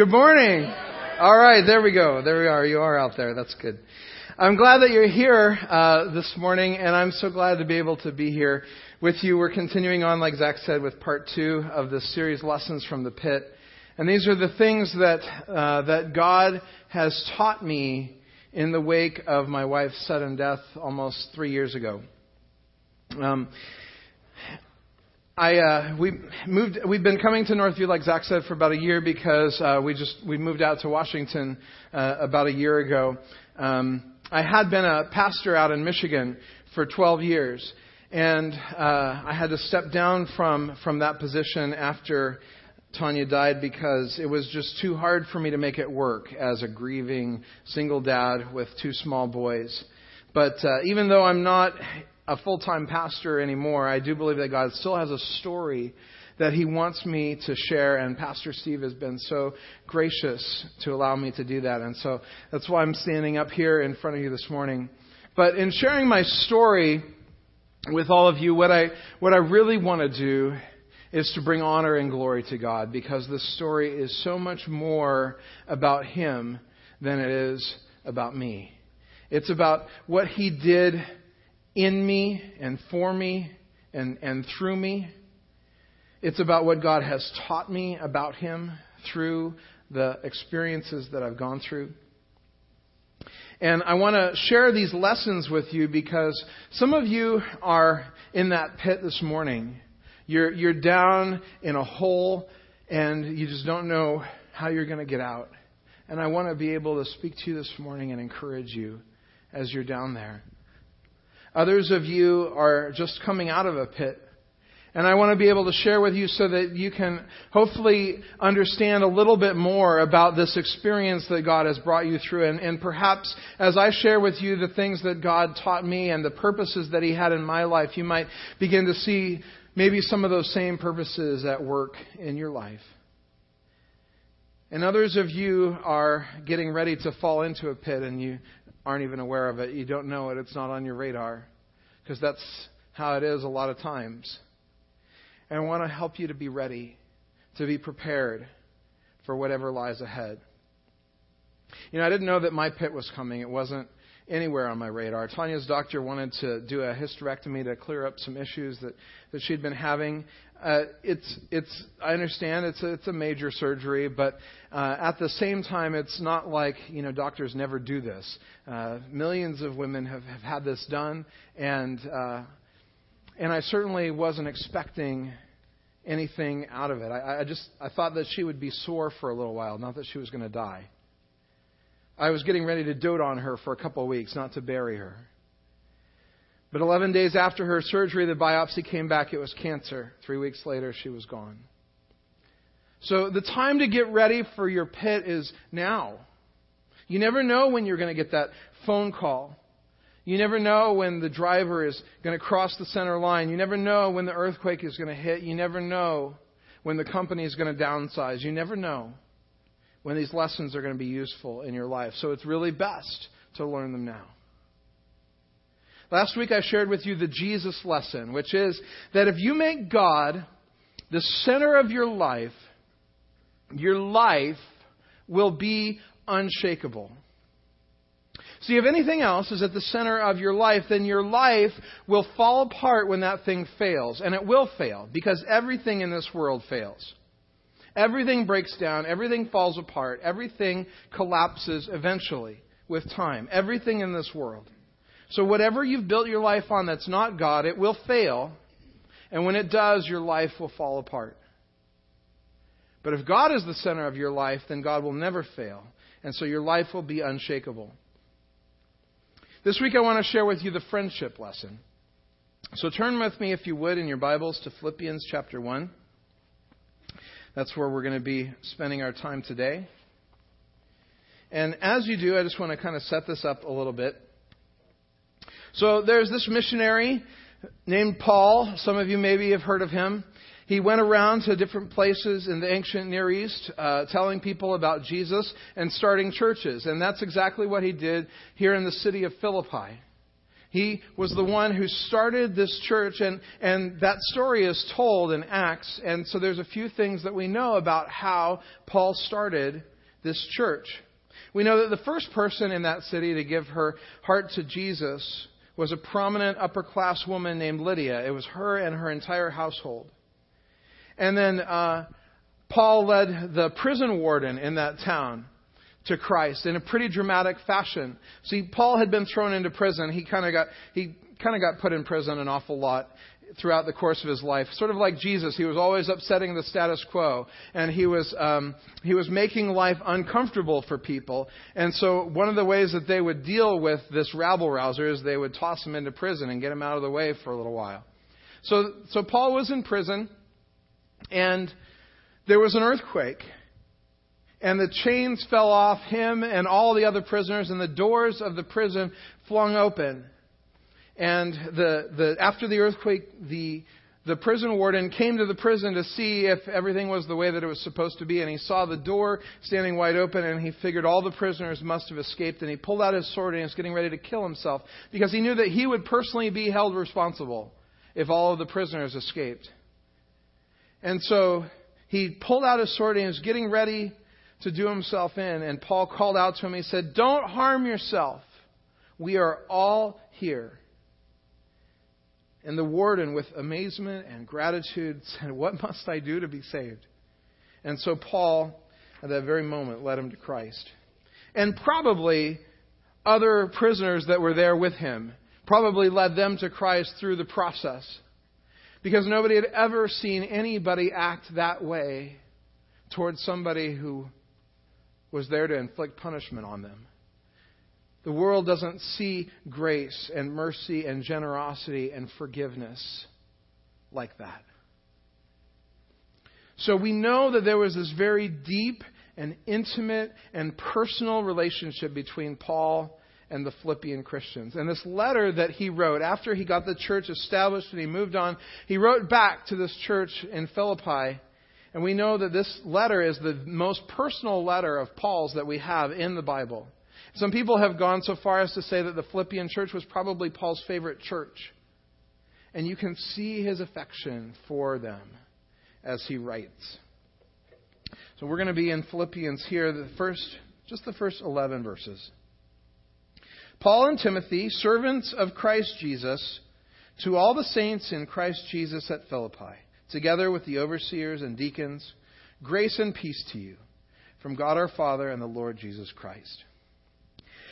Good morning. All right, there we go. There we are. You are out there. That's good. I'm glad that you're here uh, this morning, and I'm so glad to be able to be here with you. We're continuing on, like Zach said, with part two of this series, Lessons from the Pit. And these are the things that uh, that God has taught me in the wake of my wife's sudden death almost three years ago. Um, I uh, we moved. We've been coming to Northview, like Zach said, for about a year because uh, we just we moved out to Washington uh, about a year ago. Um, I had been a pastor out in Michigan for 12 years, and uh, I had to step down from from that position after Tanya died because it was just too hard for me to make it work as a grieving single dad with two small boys. But uh, even though I'm not a full time pastor anymore, I do believe that God still has a story that He wants me to share, and Pastor Steve has been so gracious to allow me to do that. And so that's why I'm standing up here in front of you this morning. But in sharing my story with all of you, what I, what I really want to do is to bring honor and glory to God because this story is so much more about Him than it is about me. It's about what He did in me and for me and, and through me. It's about what God has taught me about Him through the experiences that I've gone through. And I want to share these lessons with you because some of you are in that pit this morning. You're, you're down in a hole and you just don't know how you're going to get out. And I want to be able to speak to you this morning and encourage you as you're down there. Others of you are just coming out of a pit. And I want to be able to share with you so that you can hopefully understand a little bit more about this experience that God has brought you through. And, and, perhaps as I share with you the things that God taught me and the purposes that He had in my life, you might begin to see maybe some of those same purposes at work in your life. And others of you are getting ready to fall into a pit and you aren't even aware of it. You don't know it. It's not on your radar. Because that's how it is a lot of times. And I want to help you to be ready, to be prepared for whatever lies ahead. You know, I didn't know that my pit was coming. It wasn't anywhere on my radar. Tanya's doctor wanted to do a hysterectomy to clear up some issues that, that she'd been having. Uh, it's, it's, I understand it's a, it's a major surgery, but uh, at the same time, it's not like, you know, doctors never do this. Uh, millions of women have, have had this done, and, uh, and I certainly wasn't expecting anything out of it. I, I just, I thought that she would be sore for a little while, not that she was going to die. I was getting ready to dote on her for a couple of weeks, not to bury her. But 11 days after her surgery, the biopsy came back. It was cancer. Three weeks later, she was gone. So the time to get ready for your pit is now. You never know when you're going to get that phone call. You never know when the driver is going to cross the center line. You never know when the earthquake is going to hit. You never know when the company is going to downsize. You never know when these lessons are going to be useful in your life. So it's really best to learn them now. Last week I shared with you the Jesus lesson, which is that if you make God the center of your life, your life will be unshakable. See, if anything else is at the center of your life, then your life will fall apart when that thing fails. And it will fail, because everything in this world fails. Everything breaks down, everything falls apart, everything collapses eventually with time. Everything in this world. So, whatever you've built your life on that's not God, it will fail. And when it does, your life will fall apart. But if God is the center of your life, then God will never fail. And so your life will be unshakable. This week I want to share with you the friendship lesson. So turn with me, if you would, in your Bibles to Philippians chapter 1. That's where we're going to be spending our time today. And as you do, I just want to kind of set this up a little bit. So there's this missionary named Paul. Some of you maybe have heard of him. He went around to different places in the ancient Near East, uh, telling people about Jesus and starting churches. And that's exactly what he did here in the city of Philippi. He was the one who started this church, and, and that story is told in Acts. And so there's a few things that we know about how Paul started this church. We know that the first person in that city to give her heart to Jesus was a prominent upper class woman named Lydia. It was her and her entire household. And then uh, Paul led the prison warden in that town to Christ in a pretty dramatic fashion. See, Paul had been thrown into prison. He kind of got he kind of got put in prison an awful lot throughout the course of his life. Sort of like Jesus, he was always upsetting the status quo, and he was um, he was making life uncomfortable for people. And so, one of the ways that they would deal with this rabble rouser is they would toss him into prison and get him out of the way for a little while. So, so Paul was in prison, and there was an earthquake. And the chains fell off him and all the other prisoners, and the doors of the prison flung open. And the, the, after the earthquake, the, the prison warden came to the prison to see if everything was the way that it was supposed to be. And he saw the door standing wide open, and he figured all the prisoners must have escaped. And he pulled out his sword and he was getting ready to kill himself because he knew that he would personally be held responsible if all of the prisoners escaped. And so he pulled out his sword and he was getting ready to do himself in. And Paul called out to him. He said, Don't harm yourself. We are all here. And the warden, with amazement and gratitude, said, What must I do to be saved? And so Paul, at that very moment, led him to Christ. And probably other prisoners that were there with him probably led them to Christ through the process. Because nobody had ever seen anybody act that way towards somebody who was there to inflict punishment on them. The world doesn't see grace and mercy and generosity and forgiveness like that. So we know that there was this very deep and intimate and personal relationship between Paul and the Philippian Christians. And this letter that he wrote after he got the church established and he moved on, he wrote back to this church in Philippi. And we know that this letter is the most personal letter of Paul's that we have in the Bible. Some people have gone so far as to say that the Philippian church was probably Paul's favorite church. And you can see his affection for them as he writes. So we're going to be in Philippians here, the first, just the first 11 verses. Paul and Timothy, servants of Christ Jesus, to all the saints in Christ Jesus at Philippi, together with the overseers and deacons, grace and peace to you from God our Father and the Lord Jesus Christ.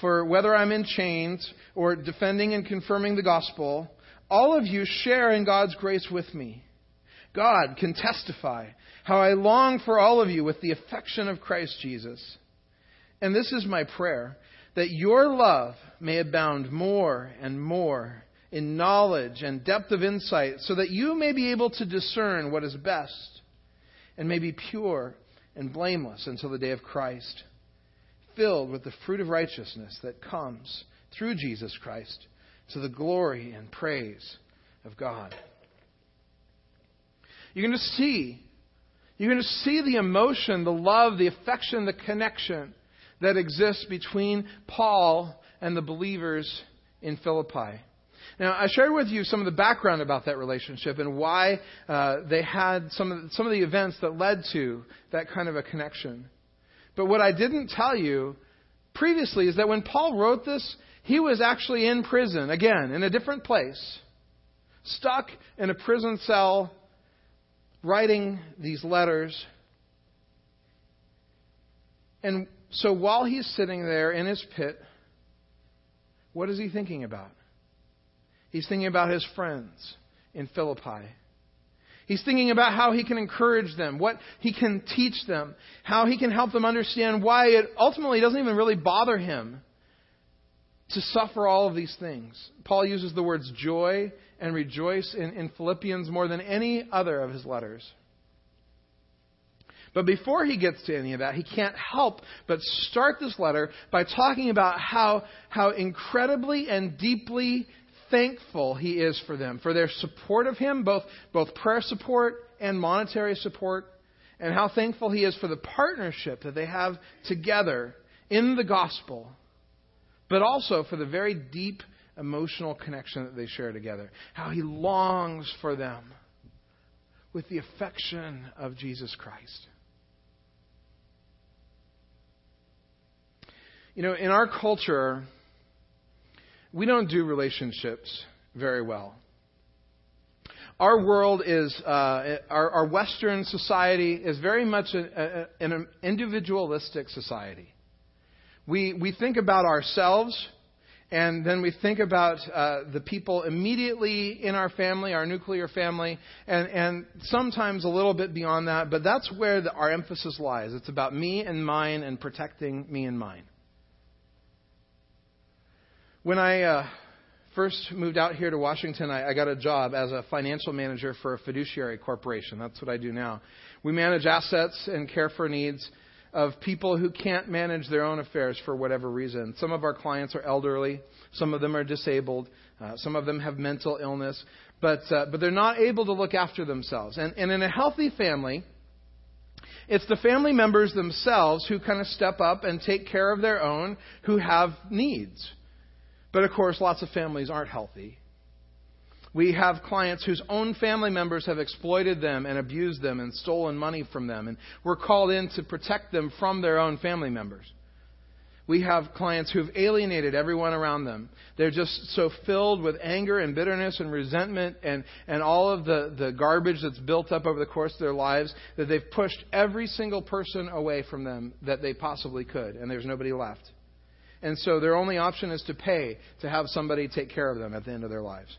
For whether I'm in chains or defending and confirming the gospel, all of you share in God's grace with me. God can testify how I long for all of you with the affection of Christ Jesus. And this is my prayer that your love may abound more and more in knowledge and depth of insight, so that you may be able to discern what is best and may be pure and blameless until the day of Christ filled with the fruit of righteousness that comes through Jesus Christ to the glory and praise of God. You're going to see. You're going to see the emotion, the love, the affection, the connection that exists between Paul and the believers in Philippi. Now, I shared with you some of the background about that relationship and why uh, they had some of, the, some of the events that led to that kind of a connection. But what I didn't tell you previously is that when Paul wrote this, he was actually in prison, again, in a different place, stuck in a prison cell, writing these letters. And so while he's sitting there in his pit, what is he thinking about? He's thinking about his friends in Philippi. He's thinking about how he can encourage them, what he can teach them, how he can help them understand why it ultimately doesn't even really bother him to suffer all of these things. Paul uses the words joy and rejoice in, in Philippians more than any other of his letters. But before he gets to any of that, he can't help but start this letter by talking about how, how incredibly and deeply thankful he is for them, for their support of him, both, both prayer support and monetary support, and how thankful he is for the partnership that they have together in the gospel, but also for the very deep emotional connection that they share together. How he longs for them with the affection of Jesus Christ. You know, in our culture, we don't do relationships very well. Our world is, uh, our, our, Western society is very much a, a, an individualistic society. We, we think about ourselves, and then we think about uh, the people immediately in our family, our nuclear family, and, and sometimes a little bit beyond that, but that's where the, our emphasis lies. It's about me and mine and protecting me and mine. When I uh, first moved out here to Washington, I, I got a job as a financial manager for a fiduciary corporation. That's what I do now. We manage assets and care for needs of people who can't manage their own affairs for whatever reason. Some of our clients are elderly, some of them are disabled, uh, some of them have mental illness, but, uh, but they're not able to look after themselves. And, and in a healthy family, it's the family members themselves who kind of step up and take care of their own who have needs. But of course, lots of families aren't healthy. We have clients whose own family members have exploited them and abused them and stolen money from them, and we're called in to protect them from their own family members. We have clients who've alienated everyone around them. They're just so filled with anger and bitterness and resentment and, and all of the, the garbage that's built up over the course of their lives that they've pushed every single person away from them that they possibly could, and there's nobody left. And so their only option is to pay to have somebody take care of them at the end of their lives.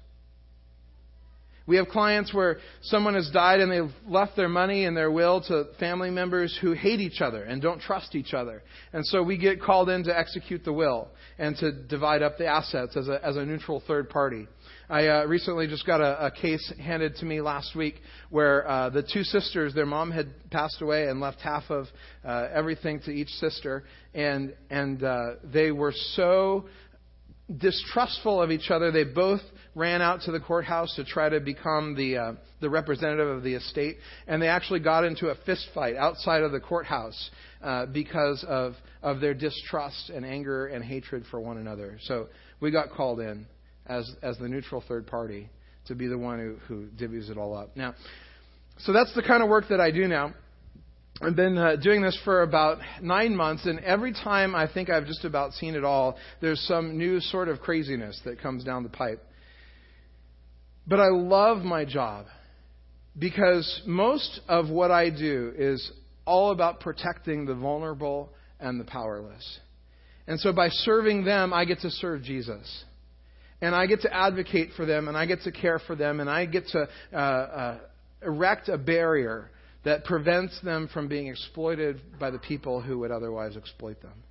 We have clients where someone has died and they've left their money and their will to family members who hate each other and don't trust each other. And so we get called in to execute the will and to divide up the assets as a, as a neutral third party. I uh, recently just got a, a case handed to me last week where uh, the two sisters, their mom had passed away and left half of uh, everything to each sister, and and uh, they were so distrustful of each other. They both ran out to the courthouse to try to become the uh, the representative of the estate, and they actually got into a fist fight outside of the courthouse uh, because of of their distrust and anger and hatred for one another. So we got called in as, as the neutral third party to be the one who, who divvies it all up. Now, so that's the kind of work that I do now. I've been uh, doing this for about nine months, and every time I think I've just about seen it all, there's some new sort of craziness that comes down the pipe. But I love my job because most of what I do is all about protecting the vulnerable and the powerless. And so by serving them, I get to serve Jesus and I get to advocate for them, and I get to care for them, and I get to uh, uh, erect a barrier that prevents them from being exploited by the people who would otherwise exploit them.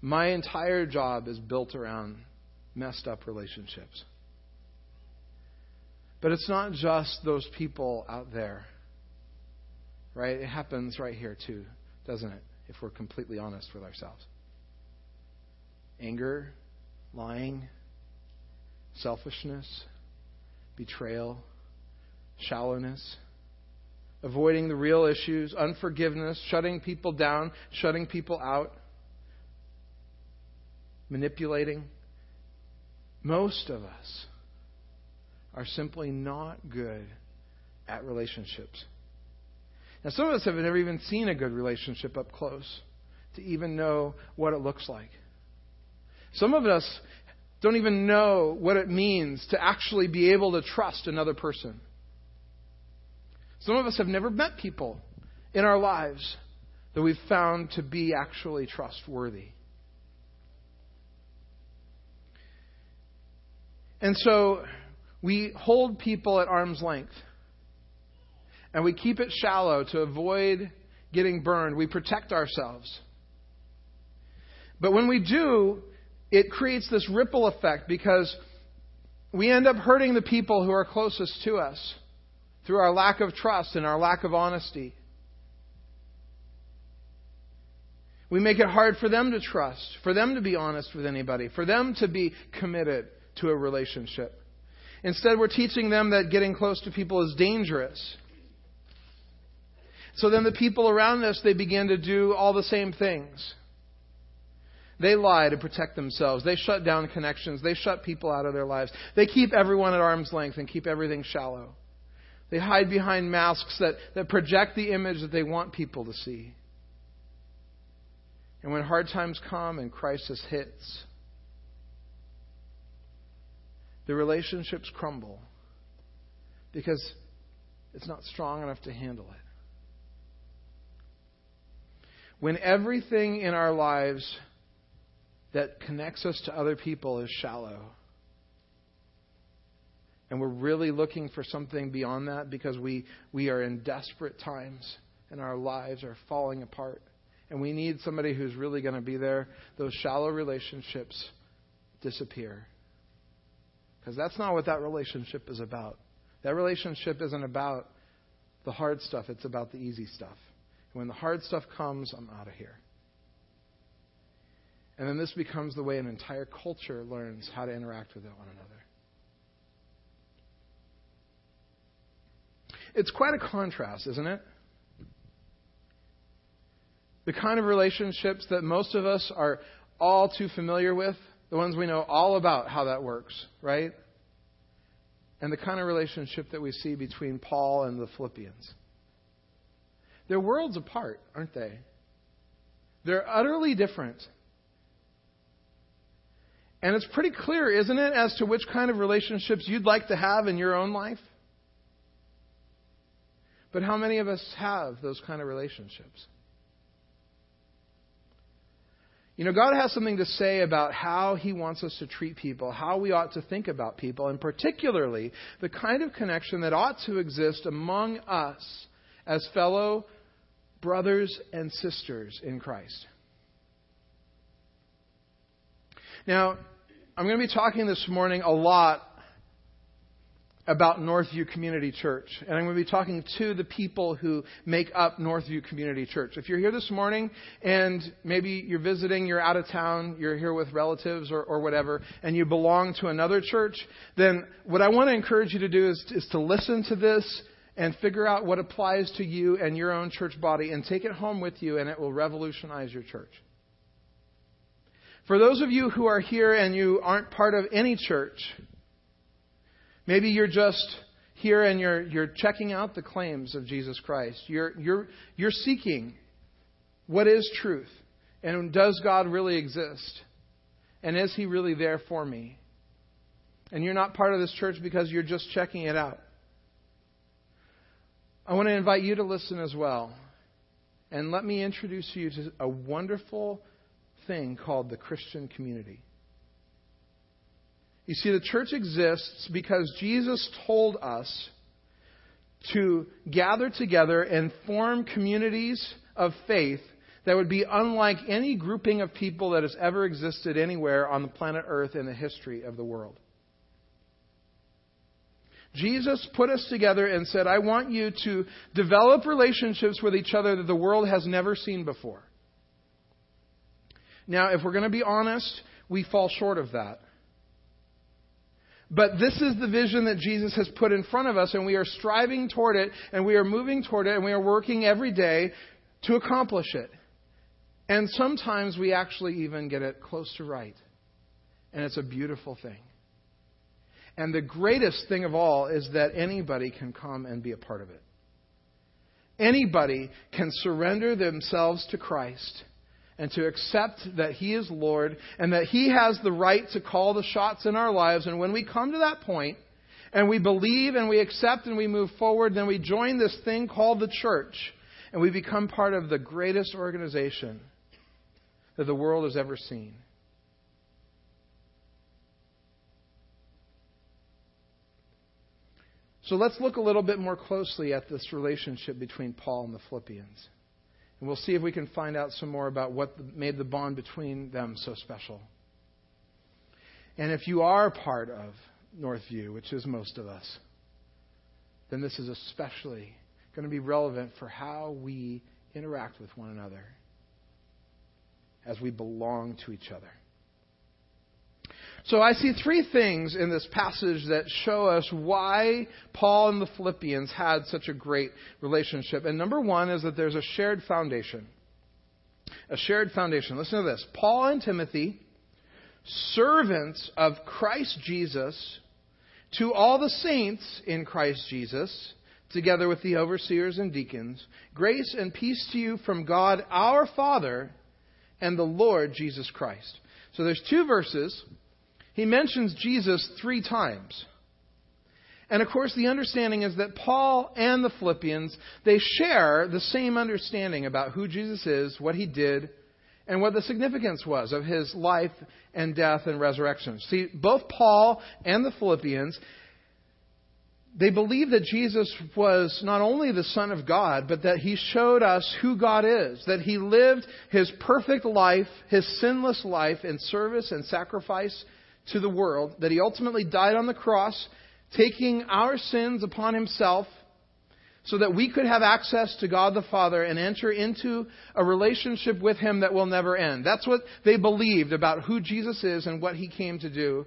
My entire job is built around messed up relationships. But it's not just those people out there, right? It happens right here, too, doesn't it? If we're completely honest with ourselves anger, lying, selfishness, betrayal, shallowness, avoiding the real issues, unforgiveness, shutting people down, shutting people out, manipulating. Most of us are simply not good at relationships. Now, some of us have never even seen a good relationship up close to even know what it looks like. Some of us don't even know what it means to actually be able to trust another person. Some of us have never met people in our lives that we've found to be actually trustworthy. And so we hold people at arm's length. And we keep it shallow to avoid getting burned. We protect ourselves. But when we do, it creates this ripple effect because we end up hurting the people who are closest to us through our lack of trust and our lack of honesty. We make it hard for them to trust, for them to be honest with anybody, for them to be committed to a relationship. Instead, we're teaching them that getting close to people is dangerous. So then the people around us, they begin to do all the same things. They lie to protect themselves. They shut down connections. They shut people out of their lives. They keep everyone at arm's length and keep everything shallow. They hide behind masks that, that project the image that they want people to see. And when hard times come and crisis hits, the relationships crumble because it's not strong enough to handle it. When everything in our lives that connects us to other people is shallow, and we're really looking for something beyond that because we, we are in desperate times and our lives are falling apart, and we need somebody who's really going to be there, those shallow relationships disappear. Because that's not what that relationship is about. That relationship isn't about the hard stuff, it's about the easy stuff. And when the hard stuff comes, I'm out of here. And then this becomes the way an entire culture learns how to interact with one another. It's quite a contrast, isn't it? The kind of relationships that most of us are all too familiar with the ones we know all about how that works, right? And the kind of relationship that we see between Paul and the Philippians. They're worlds apart, aren't they? They're utterly different. And it's pretty clear, isn't it, as to which kind of relationships you'd like to have in your own life? But how many of us have those kind of relationships? You know, God has something to say about how He wants us to treat people, how we ought to think about people, and particularly the kind of connection that ought to exist among us as fellow brothers and sisters in Christ. Now, I'm going to be talking this morning a lot about Northview Community Church. And I'm going to be talking to the people who make up Northview Community Church. If you're here this morning and maybe you're visiting, you're out of town, you're here with relatives or, or whatever, and you belong to another church, then what I want to encourage you to do is, is to listen to this and figure out what applies to you and your own church body and take it home with you, and it will revolutionize your church. For those of you who are here and you aren't part of any church, Maybe you're just here and you're, you're checking out the claims of Jesus Christ. You're, you're, you're seeking what is truth. And does God really exist? And is He really there for me? And you're not part of this church because you're just checking it out. I want to invite you to listen as well. And let me introduce you to a wonderful thing called the Christian community. You see, the church exists because Jesus told us to gather together and form communities of faith that would be unlike any grouping of people that has ever existed anywhere on the planet Earth in the history of the world. Jesus put us together and said, I want you to develop relationships with each other that the world has never seen before. Now, if we're going to be honest, we fall short of that. But this is the vision that Jesus has put in front of us, and we are striving toward it, and we are moving toward it, and we are working every day to accomplish it. And sometimes we actually even get it close to right. And it's a beautiful thing. And the greatest thing of all is that anybody can come and be a part of it. Anybody can surrender themselves to Christ and to accept that He is Lord and that He has the right to call the shots in our lives. And when we come to that point and we believe and we accept and we move forward, then we join this thing called the church and we become part of the greatest organization that the world has ever seen. So let's look a little bit more closely at this relationship between Paul and the Philippians. And we'll see if we can find out some more about what made the bond between them so special. And if you are part of Northview, which is most of us, then this is especially going to be relevant for how we interact with one another as we belong to each other. So I see three things in this passage that show us why Paul and the Philippians had such a great relationship. And number one is that there's a shared foundation. A shared foundation. Listen to this Paul and Timothy, servants of Christ Jesus, to all the saints in Christ Jesus, together with the overseers and deacons, grace and peace to you from God our Father and the Lord Jesus Christ. So there's two verses. He mentions Jesus three times. And of course, the understanding is that Paul and the Philippians, they share the same understanding about who Jesus is, what he did, and what the significance was of his life and death and resurrection. See, both Paul and the Philippians, they believe that Jesus was not only the Son of God, but that He showed us who God is. That He lived His perfect life, His sinless life in service and sacrifice to the world. That He ultimately died on the cross, taking our sins upon Himself so that we could have access to God the Father and enter into a relationship with Him that will never end. That's what they believed about who Jesus is and what He came to do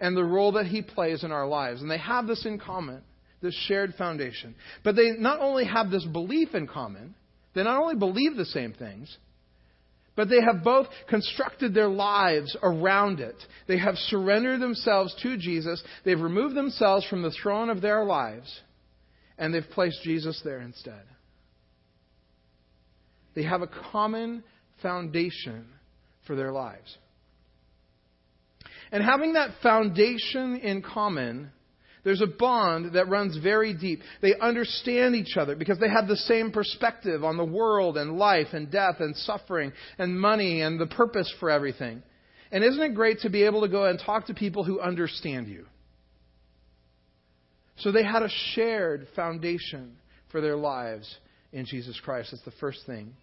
and the role that He plays in our lives. And they have this in common this shared foundation. But they not only have this belief in common, they not only believe the same things, but they have both constructed their lives around it. They have surrendered themselves to Jesus. They've removed themselves from the throne of their lives, and they've placed Jesus there instead. They have a common foundation for their lives. And having that foundation in common there's a bond that runs very deep. They understand each other because they have the same perspective on the world and life and death and suffering and money and the purpose for everything. And isn't it great to be able to go and talk to people who understand you? So they had a shared foundation for their lives in Jesus Christ. That's the first thing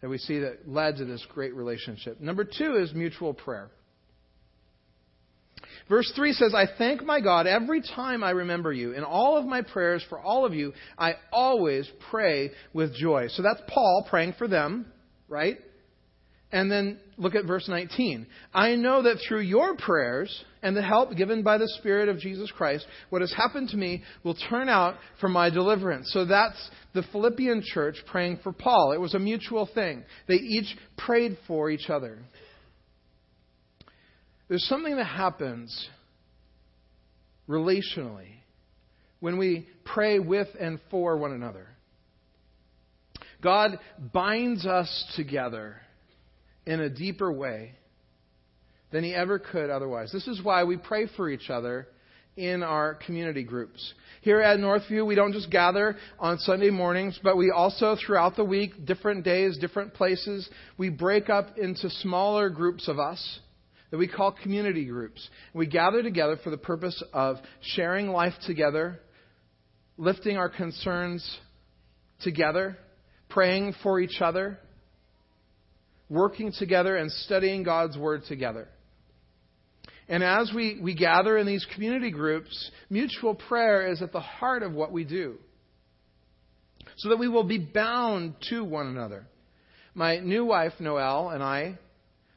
that we see that led to this great relationship. Number two is mutual prayer. Verse 3 says, I thank my God every time I remember you. In all of my prayers for all of you, I always pray with joy. So that's Paul praying for them, right? And then look at verse 19. I know that through your prayers and the help given by the Spirit of Jesus Christ, what has happened to me will turn out for my deliverance. So that's the Philippian church praying for Paul. It was a mutual thing. They each prayed for each other. There's something that happens relationally when we pray with and for one another. God binds us together in a deeper way than He ever could otherwise. This is why we pray for each other in our community groups. Here at Northview, we don't just gather on Sunday mornings, but we also, throughout the week, different days, different places, we break up into smaller groups of us that we call community groups. We gather together for the purpose of sharing life together, lifting our concerns together, praying for each other, working together, and studying God's Word together. And as we, we gather in these community groups, mutual prayer is at the heart of what we do. So that we will be bound to one another. My new wife, Noelle, and I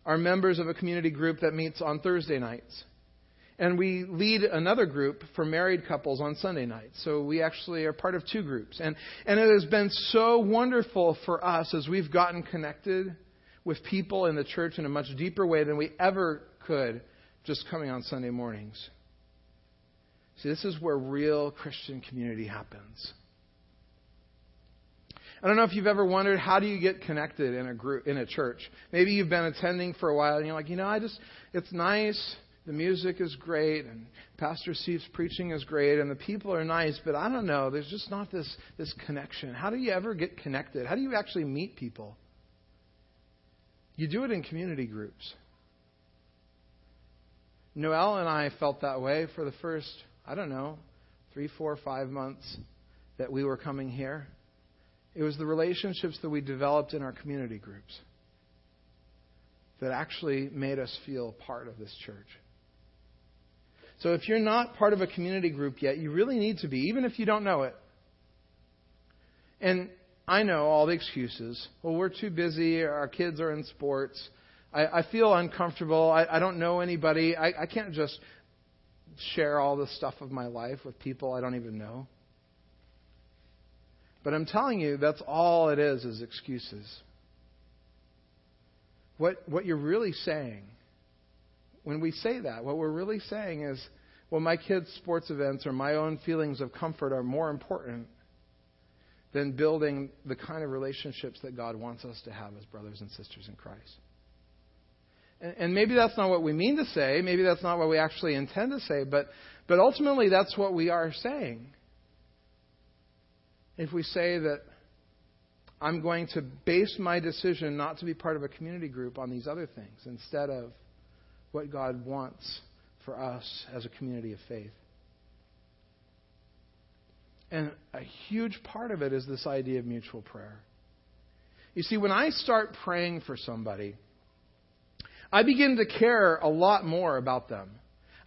are members of a community group that meets on Thursday nights. And we lead another group for married couples on Sunday nights. So we actually are part of two groups. And, and it has been so wonderful for us as we've gotten connected with people in the church in a much deeper way than we ever could just coming on Sunday mornings. See, this is where real Christian community happens. I don't know if you've ever wondered how do you get connected in a group in a church. Maybe you've been attending for a while and you're like, you know, I just it's nice, the music is great, and Pastor Steve's preaching is great, and the people are nice, but I don't know, there's just not this this connection. How do you ever get connected? How do you actually meet people? You do it in community groups. Noelle and I felt that way for the first, I don't know, three, four, five months that we were coming here. It was the relationships that we developed in our community groups that actually made us feel part of this church. So if you're not part of a community group yet, you really need to be, even if you don't know it. And I know all the excuses. Well, we're too busy. Our kids are in sports. I, I feel uncomfortable. I, I don't know anybody. I, I can't just share all the stuff of my life with people I don't even know. But I'm telling you, that's all it is, is excuses. What, what you're really saying, when we say that, what we're really saying is, well, my kids' sports events or my own feelings of comfort are more important than building the kind of relationships that God wants us to have as brothers and sisters in Christ. And, and maybe that's not what we mean to say. Maybe that's not what we actually intend to say. But, but ultimately, that's what we are saying if we say that I'm going to base my decision not to be part of a community group on these other things instead of what God wants for us as a community of faith. And a huge part of it is this idea of mutual prayer. You see, when I start praying for somebody, I begin to care a lot more about them.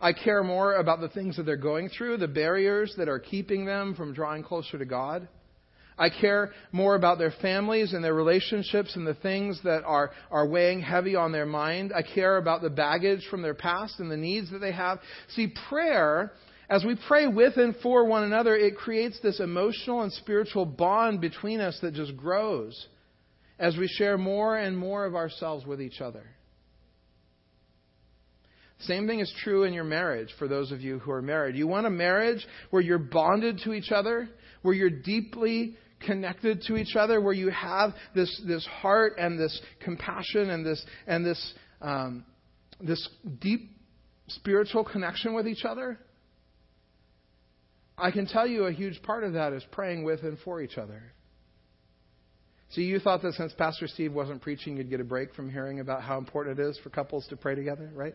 I care more about the things that they're going through, the barriers that are keeping them from drawing closer to God. I care more about their families and their relationships and the things that are, are weighing heavy on their mind. I care about the baggage from their past and the needs that they have. See, prayer, as we pray with and for one another, it creates this emotional and spiritual bond between us that just grows as we share more and more of ourselves with each other. Same thing is true in your marriage for those of you who are married. You want a marriage where you're bonded to each other, where you're deeply connected to each other, where you have this, this heart and this compassion and this, and this, um, this deep spiritual connection with each other, I can tell you a huge part of that is praying with and for each other. See, you thought that since Pastor Steve wasn't preaching, you'd get a break from hearing about how important it is for couples to pray together, right?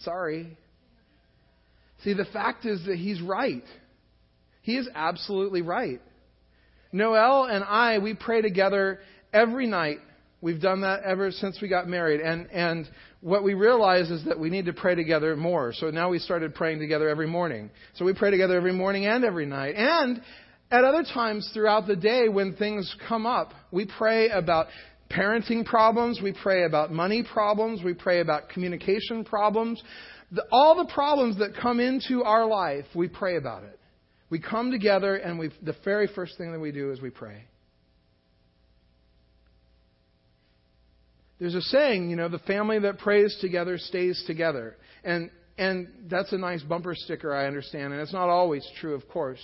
Sorry. See, the fact is that he's right. He is absolutely right. Noelle and I, we pray together every night. We've done that ever since we got married. And, and what we realize is that we need to pray together more. So now we started praying together every morning. So we pray together every morning and every night. And at other times throughout the day when things come up, we pray about parenting problems, we pray about money problems, we pray about communication problems. The, all the problems that come into our life, we pray about it. We come together, and we the very first thing that we do is we pray. There's a saying, you know, the family that prays together stays together. And, and that's a nice bumper sticker, I understand. And it's not always true, of course.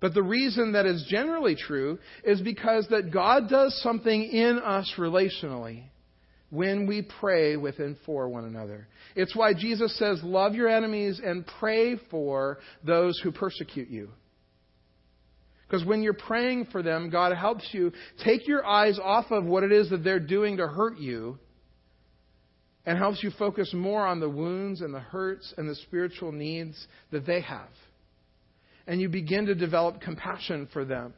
But the reason that is generally true is because that God does something in us relationally when we pray with and for one another. It's why Jesus says, Love your enemies and pray for those who persecute you. Because when you're praying for them, God helps you take your eyes off of what it is that they're doing to hurt you and helps you focus more on the wounds and the hurts and the spiritual needs that they have. And you begin to develop compassion for them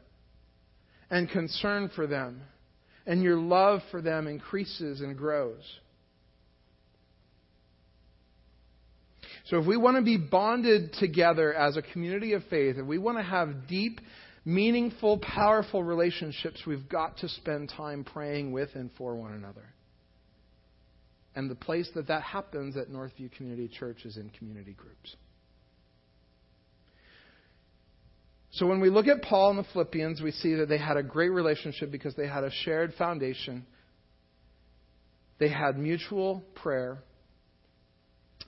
and concern for them. And your love for them increases and grows. So, if we want to be bonded together as a community of faith, if we want to have deep meaningful, powerful relationships, we've got to spend time praying with and for one another. And the place that that happens at Northview Community Church is in community groups. So when we look at Paul and the Philippians, we see that they had a great relationship because they had a shared foundation. They had mutual prayer,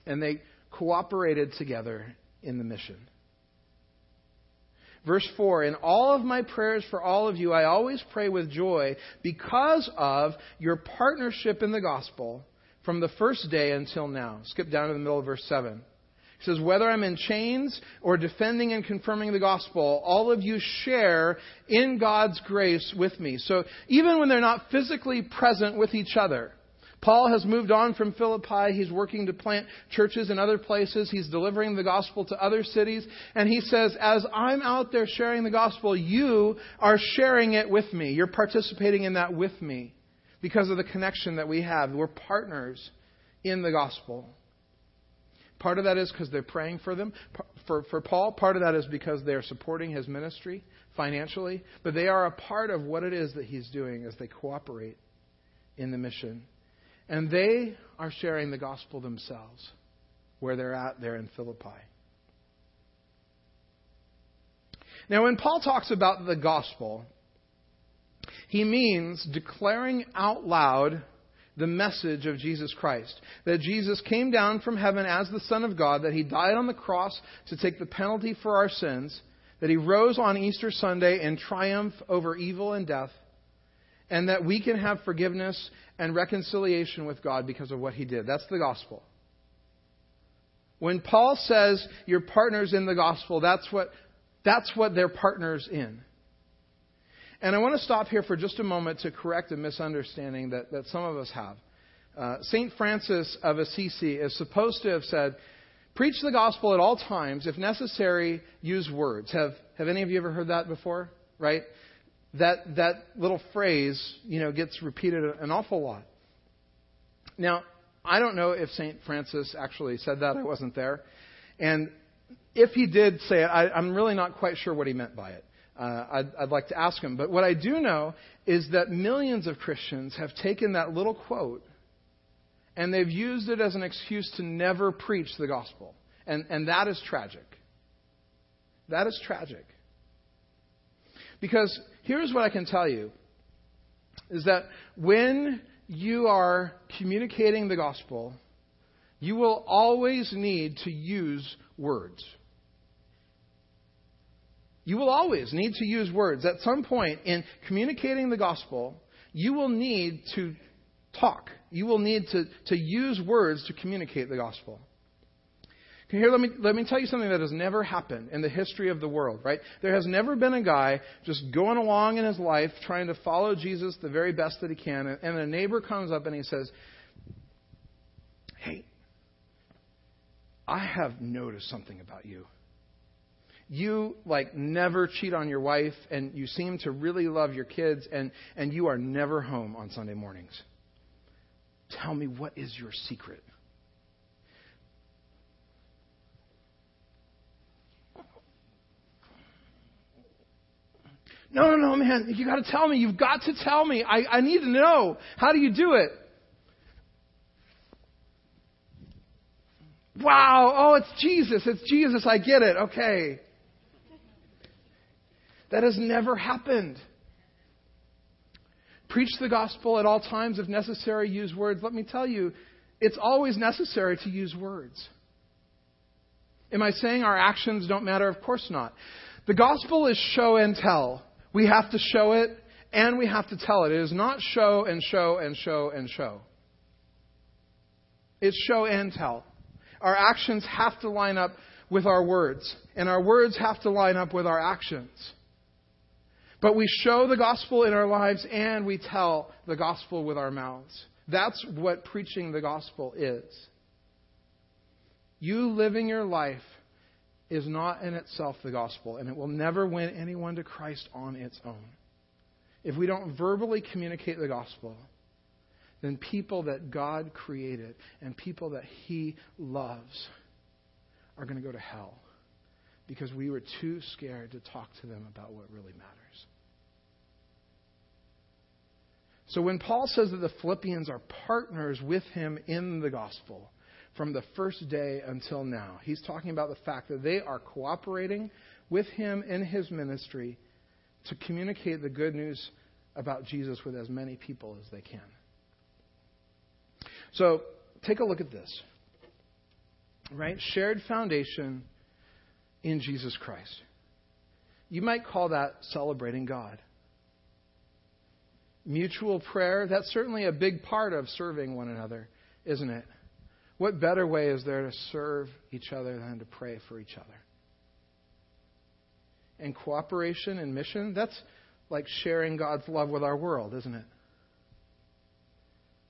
and they cooperated together in the mission. Verse 4 In all of my prayers for all of you, I always pray with joy because of your partnership in the gospel from the first day until now. Skip down to the middle of verse 7. He says, Whether I'm in chains or defending and confirming the gospel, all of you share in God's grace with me. So even when they're not physically present with each other, Paul has moved on from Philippi. He's working to plant churches in other places. He's delivering the gospel to other cities. And he says, As I'm out there sharing the gospel, you are sharing it with me. You're participating in that with me because of the connection that we have. We're partners in the gospel. Part of that is because they're praying for them. For, for Paul, part of that is because they're supporting his ministry financially. But they are a part of what it is that he's doing as they cooperate in the mission. And they are sharing the gospel themselves where they're at there in Philippi. Now, when Paul talks about the gospel, he means declaring out loud the message of Jesus Christ. That Jesus came down from heaven as the Son of God, that he died on the cross to take the penalty for our sins, that he rose on Easter Sunday in triumph over evil and death, and that we can have forgiveness and reconciliation with God because of what he did. That's the gospel. When Paul says you're partners in the gospel, that's what, that's what they're partners in. And I want to stop here for just a moment to correct a misunderstanding that, that some of us have. Uh, St. Francis of Assisi is supposed to have said, Preach the gospel at all times. If necessary, use words. Have, have any of you ever heard that before? Right? That, that little phrase, you know, gets repeated an awful lot. Now, I don't know if St. Francis actually said that. I wasn't there. And if he did say it, I, I'm really not quite sure what he meant by it. Uh, I'd, I'd like to ask him. But what I do know is that millions of Christians have taken that little quote and they've used it as an excuse to never preach the gospel. And, and that is tragic. That is tragic. Because here's what I can tell you is that when you are communicating the gospel, you will always need to use words. You will always need to use words. At some point in communicating the gospel, you will need to talk. You will need to, to use words to communicate the gospel. Here, let me, let me tell you something that has never happened in the history of the world, right? There has never been a guy just going along in his life trying to follow Jesus the very best that he can, and a neighbor comes up and he says, Hey, I have noticed something about you you like never cheat on your wife and you seem to really love your kids and, and you are never home on Sunday mornings. Tell me what is your secret? No, no, no, man. You got to tell me. You've got to tell me. I, I need to know. How do you do it? Wow. Oh, it's Jesus. It's Jesus. I get it. Okay. That has never happened. Preach the gospel at all times. If necessary, use words. Let me tell you, it's always necessary to use words. Am I saying our actions don't matter? Of course not. The gospel is show and tell. We have to show it and we have to tell it. It is not show and show and show and show. It's show and tell. Our actions have to line up with our words, and our words have to line up with our actions. But we show the gospel in our lives and we tell the gospel with our mouths. That's what preaching the gospel is. You living your life is not in itself the gospel, and it will never win anyone to Christ on its own. If we don't verbally communicate the gospel, then people that God created and people that He loves are going to go to hell because we were too scared to talk to them about what really matters. So when Paul says that the Philippians are partners with him in the gospel from the first day until now, he's talking about the fact that they are cooperating with him in his ministry to communicate the good news about Jesus with as many people as they can. So take a look at this. Right? Shared foundation in Jesus Christ. You might call that celebrating God mutual prayer, that's certainly a big part of serving one another, isn't it? What better way is there to serve each other than to pray for each other? And cooperation and mission, that's like sharing God's love with our world, isn't it?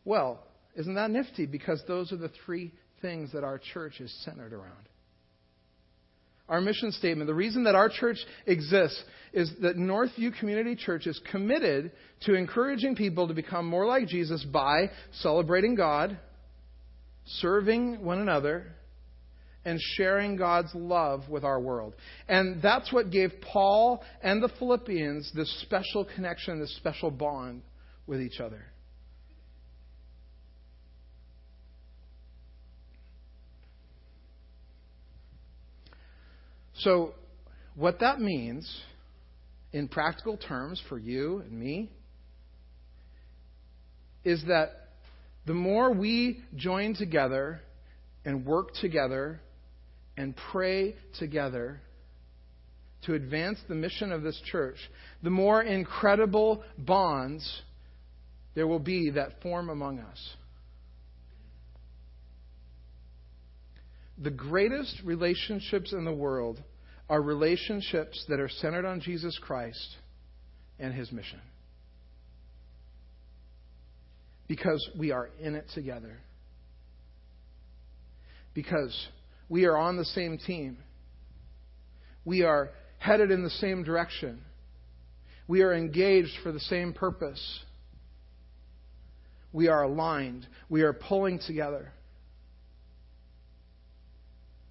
Well, isn't that nifty? Because those are the three things that our church is centered around our mission statement, the reason that our church exists is that Northview Community Church is committed to encouraging people to become more like Jesus by celebrating God, serving one another, and sharing God's love with our world. And that's what gave Paul and the Philippians this special connection, this special bond with each other. So, what that means in practical terms for you and me is that the more we join together and work together and pray together to advance the mission of this church, the more incredible bonds there will be that form among us. The greatest relationships in the world are relationships that are centered on Jesus Christ and his mission. Because we are in it together. Because we are on the same team. We are headed in the same direction. We are engaged for the same purpose. We are aligned. We are pulling together.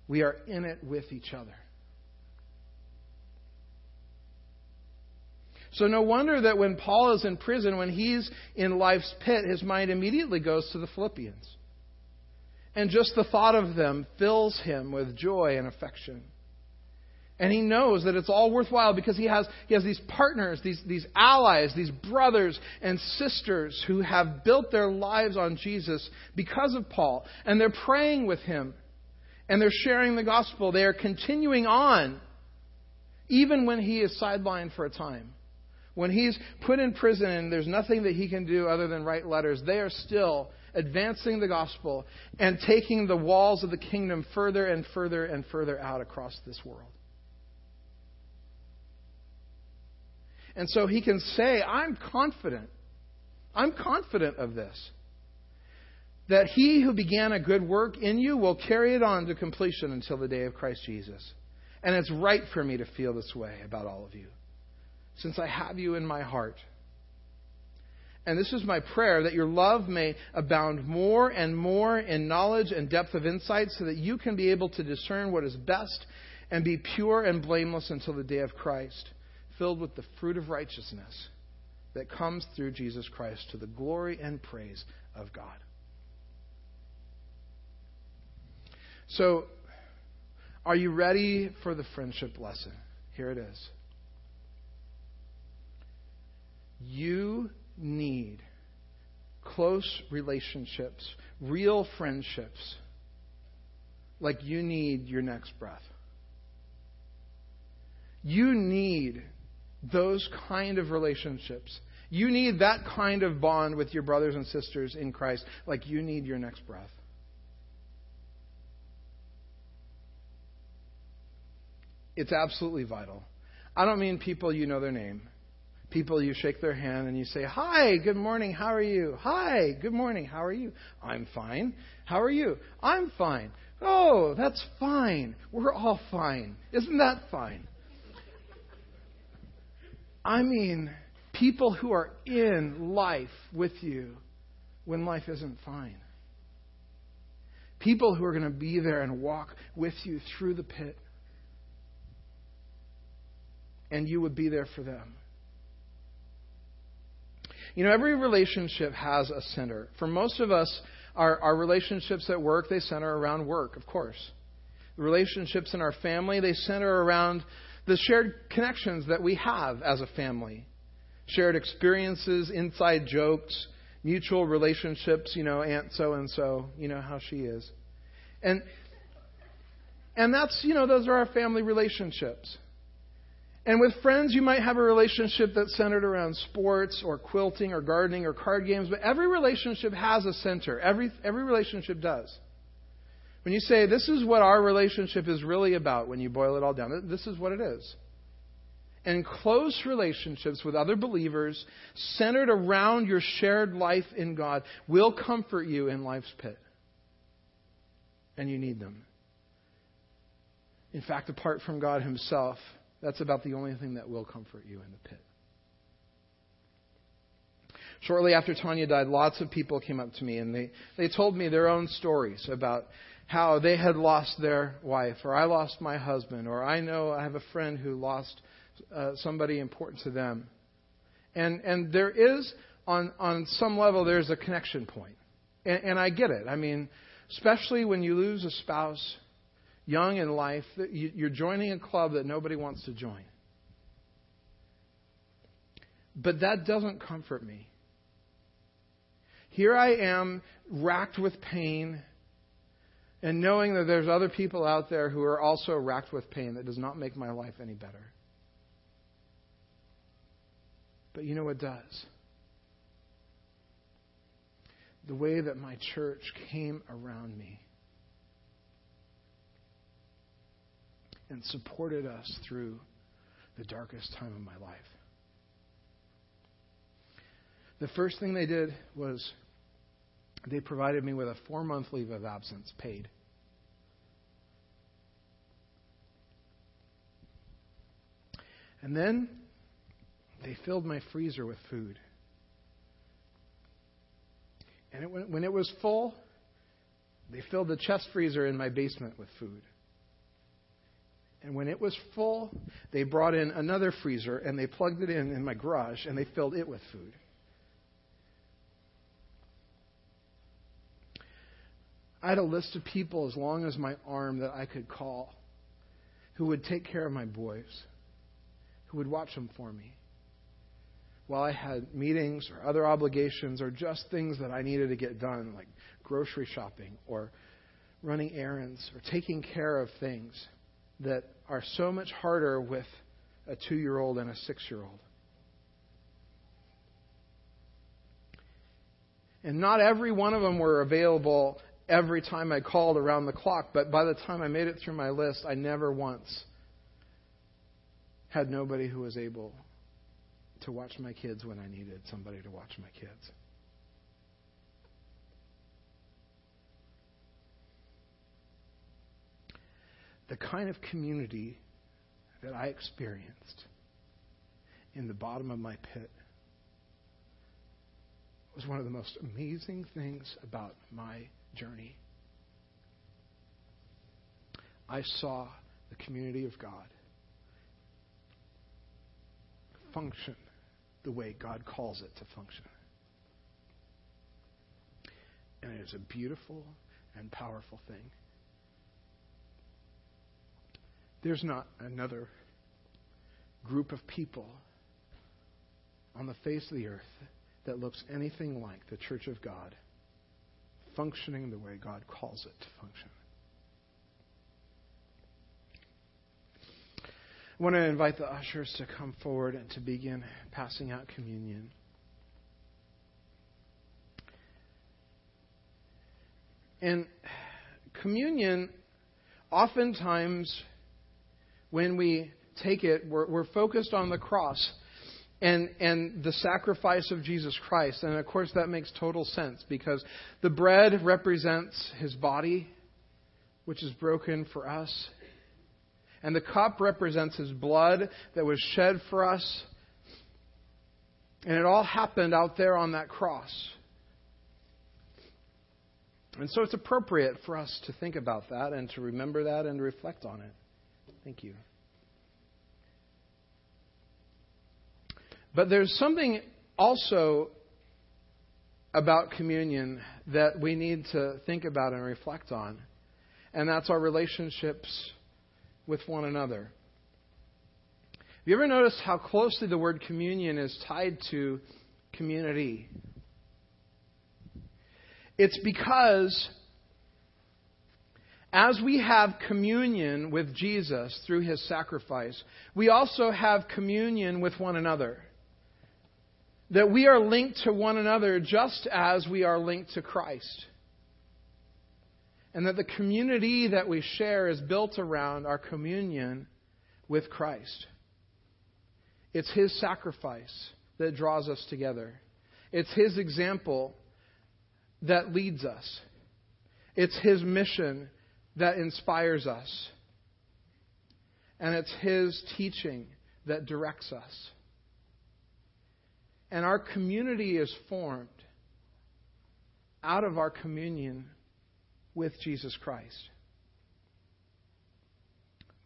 We are in it with each other. So, no wonder that when Paul is in prison, when he's in life's pit, his mind immediately goes to the Philippians. And just the thought of them fills him with joy and affection. And he knows that it's all worthwhile because he has, he has these partners, these, these allies, these brothers and sisters who have built their lives on Jesus because of Paul. And they're praying with him. And they're sharing the gospel. They are continuing on, even when he is sidelined for a time. When he's put in prison and there's nothing that he can do other than write letters, they are still advancing the gospel and taking the walls of the kingdom further and further and further out across this world. And so he can say, I'm confident. I'm confident of this. That he who began a good work in you will carry it on to completion until the day of Christ Jesus. And it's right for me to feel this way about all of you since I have you in my heart. And this is my prayer that your love may abound more and more in knowledge and depth of insight so that you can be able to discern what is best and be pure and blameless until the day of Christ, filled with the fruit of righteousness that comes through Jesus Christ to the glory and praise of God. So, are you ready for the friendship lesson? Here it is. You need close relationships, real friendships, like you need your next breath. You need those kind of relationships. You need that kind of bond with your brothers and sisters in Christ, like you need your next breath. It's absolutely vital. I don't mean people you know their name people you shake their hand and you say, Hi, good morning, how are you? Hi, good morning, how are you? I'm fine. How are you? I'm fine. Oh, that's fine. We're all fine. Isn't that fine? I mean, people who are in life with you when life isn't fine. People who are going to be there and walk with you through the pit. And you would be there for them. You know, every relationship has a center. For most of us, our, our relationships at work, they center around work, of course. The relationships in our family, they center around the shared connections that we have as a family. Shared experiences, inside jokes, mutual relationships, you know, Aunt so and so, you know how she is. And and that's, you know, those are our family relationships. And with friends, you might have a relationship that's centered around sports or quilting or gardening or card games, but every relationship has a center. Every, every relationship does. When you say, this is what our relationship is really about, when you boil it all down, this is what it is. And close relationships with other believers centered around your shared life in God will comfort you in life's pit. And you need them. In fact, apart from God Himself, that's about the only thing that will comfort you in the pit. Shortly after Tanya died, lots of people came up to me and they, they told me their own stories about how they had lost their wife, or I lost my husband, or I know I have a friend who lost uh, somebody important to them. And, and there is, on, on some level, there's a connection point. And, and I get it. I mean, especially when you lose a spouse young in life, you're joining a club that nobody wants to join. But that doesn't comfort me. Here I am, racked with pain, and knowing that there's other people out there who are also racked with pain, that does not make my life any better. But you know what does? The way that my church came around me and supported us through the darkest time of my life. The first thing they did was they provided me with a four month leave of absence paid. And then they filled my freezer with food. And it, when it was full, they filled the chest freezer in my basement with food. And when it was full, they brought in another freezer and they plugged it in in my garage and they filled it with food. I had a list of people as long as my arm that I could call who would take care of my boys, who would watch them for me. While I had meetings or other obligations or just things that I needed to get done, like grocery shopping or running errands or taking care of things that are so much harder with a two year old and a six year old. And not every one of them were available every time I called around the clock, but by the time I made it through my list, I never once had nobody who was able to watch my kids when I needed somebody to watch my kids. The kind of community that I experienced in the bottom of my pit was one of the most amazing things about my journey. I saw the community of God function the way God calls it to function. And it is a beautiful and powerful thing. There's not another group of people on the face of the earth that looks anything like the Church of God functioning the way God calls it to function. I want to invite the ushers to come forward and to begin passing out communion. And communion, oftentimes, when we take it, we're, we're focused on the cross and, and the sacrifice of Jesus Christ. And of course, that makes total sense because the bread represents his body, which is broken for us. And the cup represents his blood that was shed for us. And it all happened out there on that cross. And so it's appropriate for us to think about that and to remember that and reflect on it. Thank you. But there's something also about communion that we need to think about and reflect on, and that's our relationships with one another. Have you ever noticed how closely the word communion is tied to community? It's because as we have communion with Jesus through his sacrifice, we also have communion with one another that we are linked to one another just as we are linked to Christ. And that the community that we share is built around our communion with Christ. It's His sacrifice that draws us together. It's His example that leads us. It's His mission that inspires us. And it's His teaching that directs us. And our community is formed out of our communion with Jesus Christ.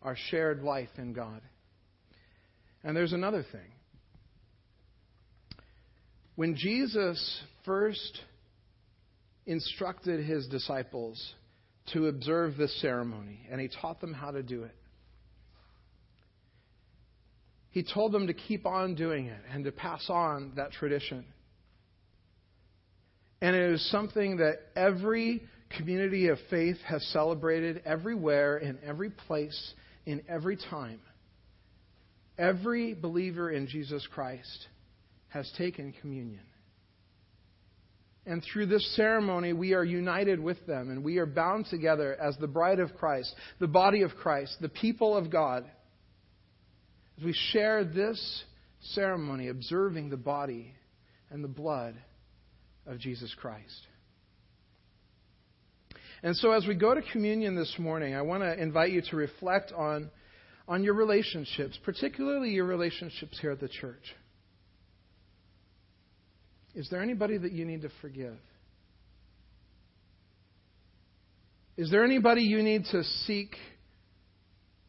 Our shared life in God. And there's another thing. When Jesus first instructed his disciples to observe this ceremony, and he taught them how to do it, he told them to keep on doing it and to pass on that tradition. And it is something that every community of faith has celebrated everywhere, in every place, in every time. Every believer in Jesus Christ has taken communion. And through this ceremony, we are united with them and we are bound together as the bride of Christ, the body of Christ, the people of God. As we share this ceremony, observing the body and the blood of Jesus Christ. And so, as we go to communion this morning, I want to invite you to reflect on, on your relationships, particularly your relationships here at the church. Is there anybody that you need to forgive? Is there anybody you need to seek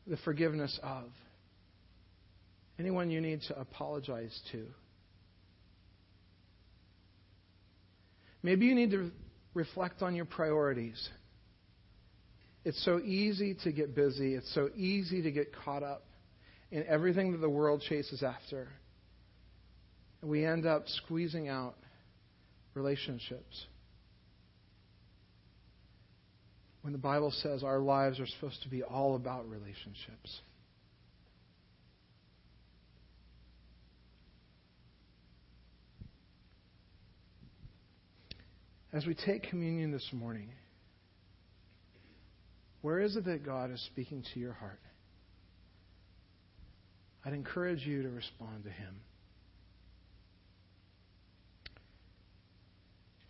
the forgiveness of? Anyone you need to apologize to? Maybe you need to reflect on your priorities. It's so easy to get busy, it's so easy to get caught up in everything that the world chases after. And we end up squeezing out relationships. When the Bible says our lives are supposed to be all about relationships. As we take communion this morning, where is it that God is speaking to your heart? I'd encourage you to respond to Him.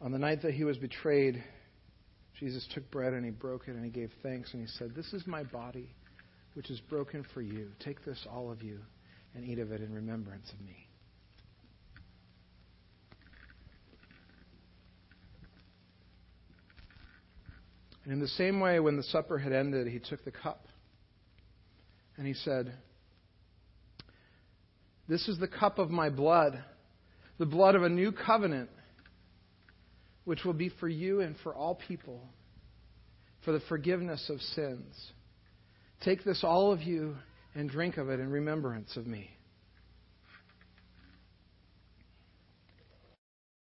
On the night that He was betrayed, Jesus took bread and He broke it and He gave thanks and He said, This is my body, which is broken for you. Take this, all of you, and eat of it in remembrance of me. And in the same way, when the supper had ended, he took the cup and he said, This is the cup of my blood, the blood of a new covenant, which will be for you and for all people, for the forgiveness of sins. Take this, all of you, and drink of it in remembrance of me.